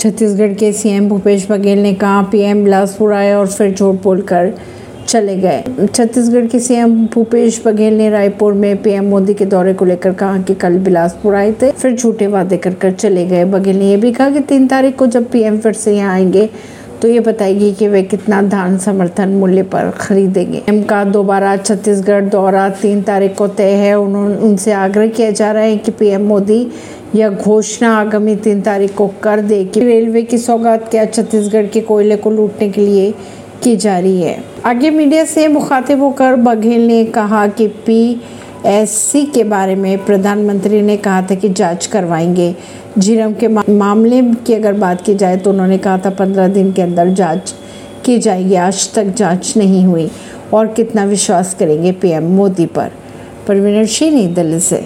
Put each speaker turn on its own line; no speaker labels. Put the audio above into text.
छत्तीसगढ़ के सीएम भूपेश बघेल ने कहा, पीएम बिलासपुर आए और फिर झूठ बोलकर चले गए। छत्तीसगढ़ के सीएम भूपेश बघेल ने रायपुर में पीएम मोदी के दौरे को लेकर कहा कि कल बिलासपुर आए थे, फिर झूठे वादे कर कर चले गए। बघेल ने यह भी कहा कि तीन तारीख को जब पीएम फिर से यहाँ आएँगे तो ये बताएगी कि वे कितना धान समर्थन मूल्य पर खरीदेंगे। एम का दोबारा छत्तीसगढ़ दौरा तीन तारीख को तय है। उन्होंने उनसे आग्रह किया जा रहा है कि पीएम मोदी यह घोषणा आगामी तीन तारीख को कर दे कि रेलवे की सौगात क्या छत्तीसगढ़ के कोयले को लूटने के लिए की जा रही है। आगे मीडिया से मुखातिब होकर बघेल ने कहा कि पी एससी के बारे में प्रधानमंत्री ने कहा था कि जाँच करवाएँगे। झीरम के मामले की अगर बात की जाए तो उन्होंने कहा था पंद्रह दिन के अंदर जाँच की जाएगी। आज तक जाँच नहीं हुई और कितना विश्वास करेंगे पीएम मोदी पर। परवीन सिंह दिल्ली से